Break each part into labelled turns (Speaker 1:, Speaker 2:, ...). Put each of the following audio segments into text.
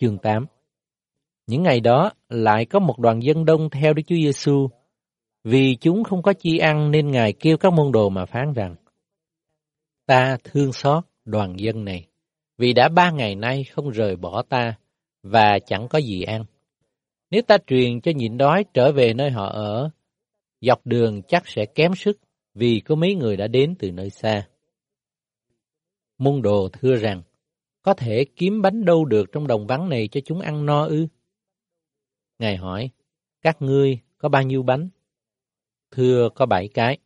Speaker 1: Chương 8 Những ngày đó lại có một đoàn dân đông theo Đức Chúa Giêsu vì chúng không có chi ăn nên Ngài kêu các môn đồ mà phán rằng Ta thương xót đoàn dân này vì đã ba ngày nay không rời bỏ ta và chẳng có gì ăn. Nếu ta truyền cho nhịn đói trở về nơi họ ở, dọc đường chắc sẽ kém sức vì có mấy người đã đến từ nơi xa. Môn đồ thưa rằng, có thể kiếm bánh đâu được trong đồng vắng này cho chúng ăn no ư? Ngài hỏi, các ngươi có bao nhiêu bánh? Thưa có bảy cái.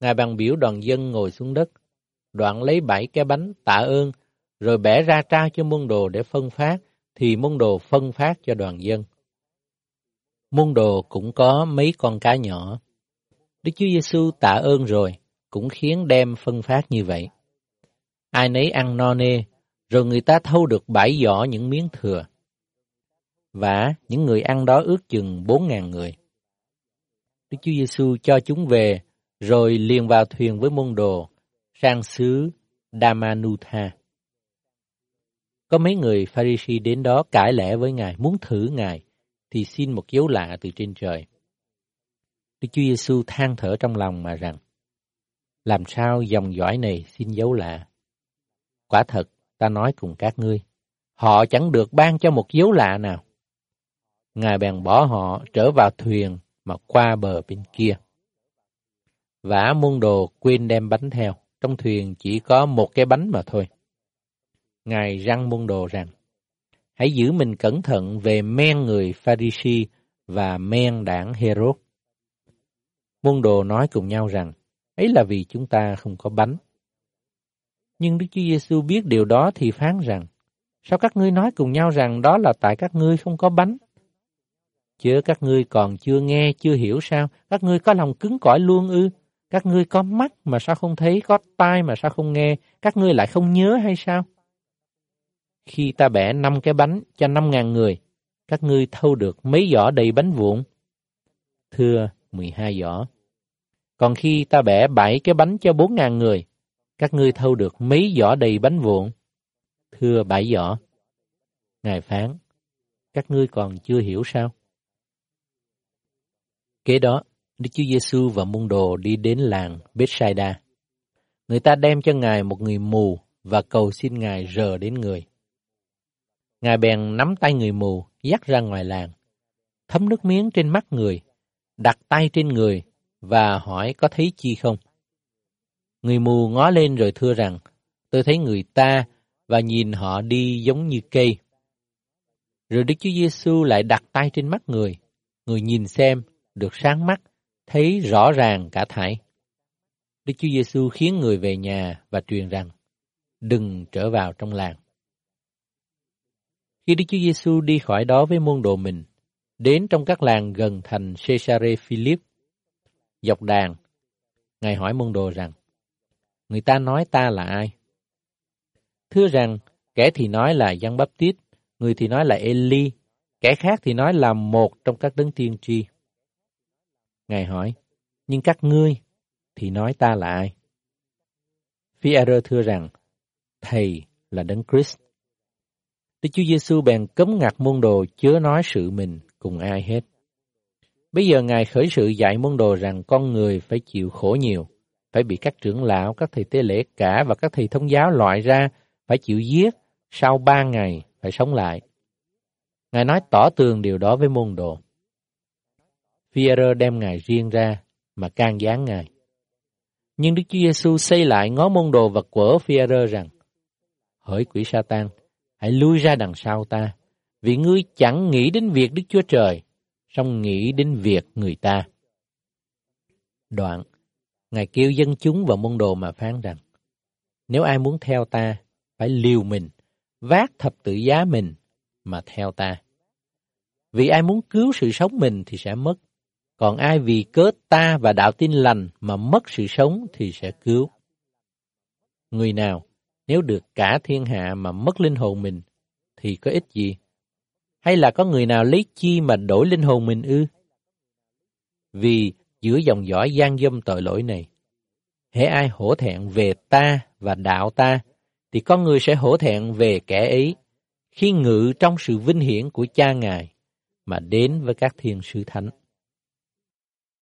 Speaker 1: Ngài bằng biểu đoàn dân ngồi xuống đất, đoạn lấy bảy cái bánh tạ ơn, rồi bẻ ra trao cho môn đồ để phân phát, thì môn đồ phân phát cho đoàn dân. Môn đồ cũng có mấy con cá nhỏ. Đức Chúa Giêsu tạ ơn rồi, cũng khiến đem phân phát như vậy. Ai nấy ăn no nê, rồi người ta thâu được bảy giỏ những miếng thừa. Và những người ăn đó ước chừng bốn ngàn người. Đức Chúa Giêsu cho chúng về, rồi liền vào thuyền với môn đồ, sang xứ Damanutha. Có mấy người Pharisee đến đó cãi lẽ với Ngài, muốn thử Ngài, thì xin một dấu lạ từ trên trời. Đức Chúa Giêsu than thở trong lòng mà rằng, làm sao dòng dõi này xin dấu lạ? Quả thật, ta nói cùng các ngươi, họ chẳng được ban cho một dấu lạ nào. Ngài bèn bỏ họ trở vào thuyền mà qua bờ bên kia. Vả môn đồ quên đem bánh theo, trong thuyền chỉ có một cái bánh mà thôi. Ngài răng môn đồ rằng, hãy giữ mình cẩn thận về men người Pharisi và men đảng Herod. Môn đồ nói cùng nhau rằng, ấy là vì chúng ta không có bánh. Nhưng Đức Chúa Giêsu biết điều đó thì phán rằng, sao các ngươi nói cùng nhau rằng đó là tại các ngươi không có bánh? Chớ các ngươi còn chưa nghe, chưa hiểu sao? Các ngươi có lòng cứng cỏi luôn ư? Các ngươi có mắt mà sao không thấy, có tai mà sao không nghe? Các ngươi lại không nhớ hay sao? Khi ta bẻ năm cái bánh cho năm ngàn người, các ngươi thâu được mấy giỏ đầy bánh vụn? Thưa, mười hai giỏ. Còn khi ta bẻ bảy cái bánh cho bốn ngàn người, các ngươi thâu được mấy giỏ đầy bánh vụn? Thưa bảy giỏ. Ngài phán, các ngươi còn chưa hiểu sao? Kế đó, Đức Chúa Giêsu và môn đồ đi đến làng Bethsaida. Người ta đem cho Ngài một người mù và cầu xin Ngài rờ đến người. Ngài bèn nắm tay người mù, dắt ra ngoài làng, thấm nước miếng trên mắt người, đặt tay trên người và hỏi có thấy chi không. Người mù ngó lên rồi thưa rằng, tôi thấy người ta và nhìn họ đi giống như cây. Rồi Đức Chúa Giêsu lại đặt tay trên mắt người, người nhìn xem, được sáng mắt, thấy rõ ràng cả thảy. Đức Chúa Giêsu khiến người về nhà và truyền rằng, đừng trở vào trong làng. Khi Đức Chúa Giêsu đi khỏi đó với môn đồ mình, đến trong các làng gần thành Caesarea Philip, dọc đàn, Ngài hỏi môn đồ rằng, người ta nói ta là ai? Thưa rằng, kẻ thì nói là Giăng Báp Tít, người thì nói là Eli, kẻ khác thì nói là một trong các đấng tiên tri. Ngài hỏi, nhưng các ngươi thì nói ta là ai? phi thưa rằng, Thầy là Đấng Christ. Đức Chúa Giêsu bèn cấm ngặt môn đồ chớ nói sự mình cùng ai hết. Bây giờ Ngài khởi sự dạy môn đồ rằng con người phải chịu khổ nhiều, phải bị các trưởng lão, các thầy tế lễ cả và các thầy thông giáo loại ra, phải chịu giết, sau ba ngày phải sống lại. Ngài nói tỏ tường điều đó với môn đồ. Phi-e-rơ đem Ngài riêng ra mà can gián Ngài. Nhưng Đức Chúa Giêsu xây lại ngó môn đồ và quở Phi-e-rơ rằng, Hỡi quỷ Sa-tan, hãy lui ra đằng sau ta, vì ngươi chẳng nghĩ đến việc Đức Chúa Trời, song nghĩ đến việc người ta. Đoạn, Ngài kêu dân chúng và môn đồ mà phán rằng, nếu ai muốn theo ta, phải liều mình, vác thập tự giá mình mà theo ta. Vì ai muốn cứu sự sống mình thì sẽ mất, còn ai vì cớ ta và đạo tin lành mà mất sự sống thì sẽ cứu. Người nào nếu được cả thiên hạ mà mất linh hồn mình thì có ích gì? Hay là có người nào lấy chi mà đổi linh hồn mình ư? Vì giữa dòng dõi gian dâm tội lỗi này, hễ ai hổ thẹn về ta và đạo ta, thì con người sẽ hổ thẹn về kẻ ấy, khi ngự trong sự vinh hiển của cha Ngài mà đến với các thiên sứ thánh.